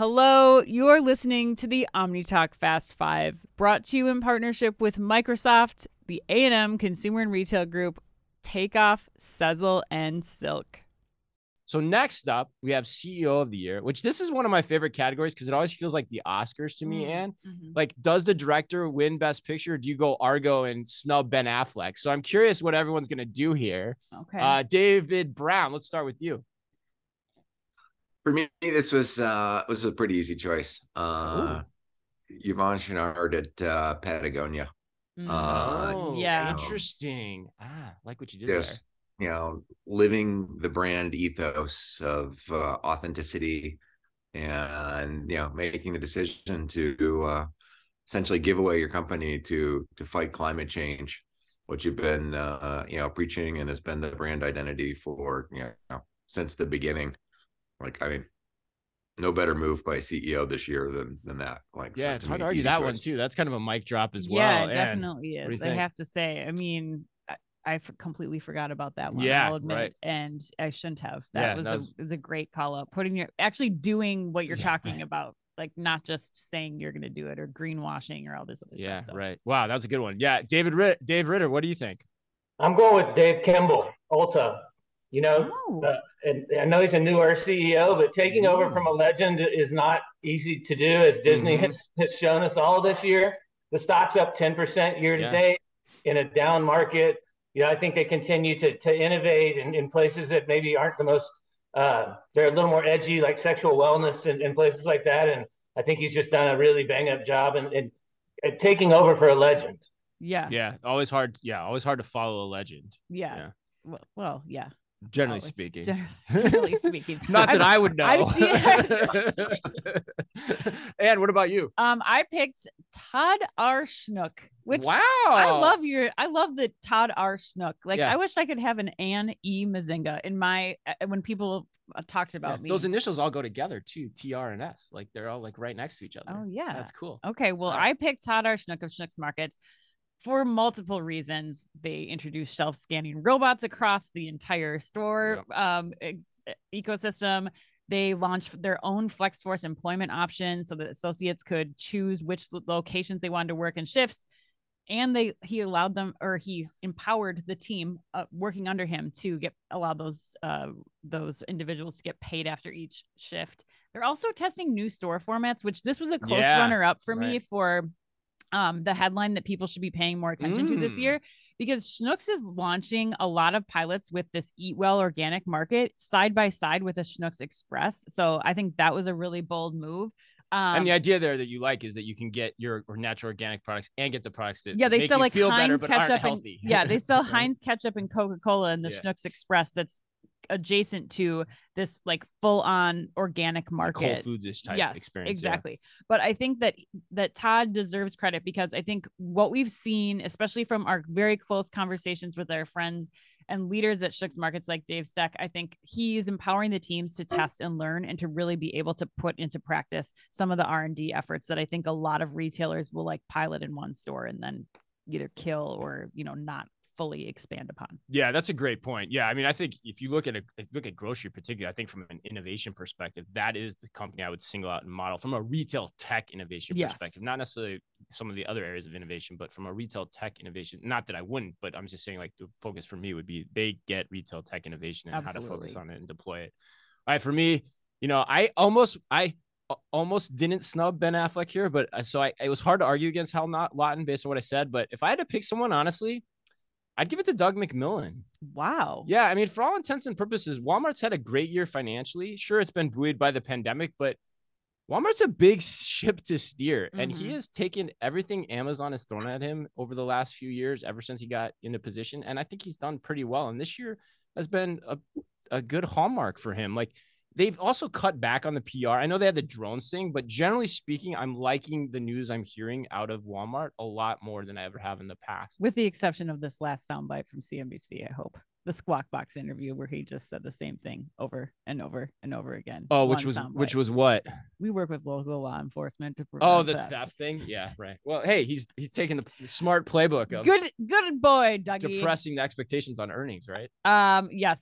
Hello, you're listening to the OmniTalk Fast 5, brought to you in partnership with Microsoft, the A&M Consumer and Retail Group, Takeoff, Sezzle, and Silk. So next up, we have CEO of the Year, which this is one of my favorite categories because it always feels like the Oscars to me. And Mhm. like, does the director win Best Picture? Do you go Argo and snub Ben Affleck? So I'm curious what everyone's gonna do here. Okay. Uh, David Brown, let's start with you. For me, this was uh was a pretty easy choice. Uh Yvon Chouinard at uh, Patagonia. Mm. Uh, oh, yeah. interesting. Ah, like what you did Just you know, living the brand ethos of uh, authenticity and you know, making the decision to uh essentially give away your company to to fight climate change, which you've been uh you know preaching and has been the brand identity for you know since the beginning. Like I mean, no better move by a CEO this year than than that. Like. Yeah, it's hard to argue easy that one too. That's kind of a mic drop as well. yeah, it definitely do you is. I have to say. I mean, I completely forgot about that one. Yeah, I'll admit, right. and I shouldn't have. That Yeah, was that a was- is a great call out. Putting your actually doing what you're Yeah, talking right. about, like not just saying you're going to do it or greenwashing or all this other Yeah, stuff. So. right. Wow, that was a good one. Yeah, David Ritt, Dave Ritter, what do you think? I'm going with Dave Kimbell, Ulta. You know, Oh, uh, and I know he's a newer CEO, but taking over Mm. from a legend is not easy to do, as Disney Mhm. has, has shown us all this year. The stock's up 10% year to Yeah. date in a down market. You know, I think they continue to, to innovate in, in places that maybe aren't the most, uh, they're a little more edgy, like sexual wellness and, and places like that. And I think he's just done a really bang up job and, and, and taking over for a legend. yeah, Yeah, always hard. Yeah, always hard to follow a legend, yeah. Yeah. Well, well, yeah. Generally Always. speaking. Gen- Generally speaking, Not that I've- I would know. And what about you? Um, I picked Todd R. Schnuck, which wow, I love your I love the Todd R. Schnuck. Like Yeah. I wish I could have an Anne E. Mezzenga in my uh, when people uh, talked Yeah, about me. Those initials all go together too. TR and S, like they're all like right next to each other. oh yeah. that's cool. Okay, well, Yeah. I picked Todd R. Schnuck of Schnucks Markets for multiple reasons. They introduced shelf scanning robots across the entire store um, ex- ecosystem. They launched their own FlexForce employment option so that associates could choose which locations they wanted to work in shifts. And they he allowed them or he empowered the team uh, working under him to get allow those uh, those individuals to get paid after each shift. They're also testing new store formats, which this was a close Yeah, runner up for me for um the headline that people should be paying more attention to this Mm. year because Schnucks is launching a lot of pilots with this Eat Well organic market side by side with a Schnucks Express. So I think that was a really bold move. Um, and the idea there that you like is that you can get your or natural organic products and get the products that yeah, they sell you like feel better Heinz ketchup and yeah, they sell? Heinz ketchup and Coca Cola in the Yeah. Schnucks Express. That's adjacent to this like full on organic Like Whole market. Foods-ish type yes, experience. yeah. exactly. But I think that that Todd deserves credit because I think what we've seen, especially from our very close conversations with our friends and leaders at Schnucks Markets like Dave Steck, I think he's empowering the teams to test and learn and to really be able to put into practice some of the R and D efforts that I think a lot of retailers will like pilot in one store and then either kill or you know not fully expand upon. Yeah, that's a great point. Yeah, I mean, I think if you look at a look at grocery, particularly, I think from an innovation perspective, that is the company I would single out and model from a retail tech innovation Yes. perspective. Not necessarily some of the other areas of innovation, but from a retail tech innovation. Not that I wouldn't, but I'm just saying like the focus for me would be they get retail tech innovation and how to focus on it and deploy it. All right, for me, you know, I almost I almost didn't snub Ben Affleck here, but uh, so I it was hard to argue against Hal Not Lawton based on what I said. But if I had to pick someone, honestly, I'd give it to Doug McMillon. Wow. Yeah, I mean, for all intents and purposes, Walmart's had a great year financially. Sure, it's been buoyed by the pandemic, but Walmart's a big ship to steer, and he Mhm. has taken everything Amazon has thrown at him over the last few years, ever since he got into position, and I think he's done pretty well. And this year has been a a good hallmark for him. Like they've also cut back on the PR. I know they had the drones thing, but generally speaking, I'm liking the news I'm hearing out of Walmart a lot more than I ever have in the past. with the exception of this last soundbite from CNBC, I hope the Squawk Box interview where he just said the same thing over and over and over again. Oh, which was which was what? we work with local law enforcement to Oh, the theft. theft thing. Yeah, right. Well, hey, he's he's taking the smart playbook of Good, good boy, Dougie. depressing the expectations on earnings, right? Um, yes,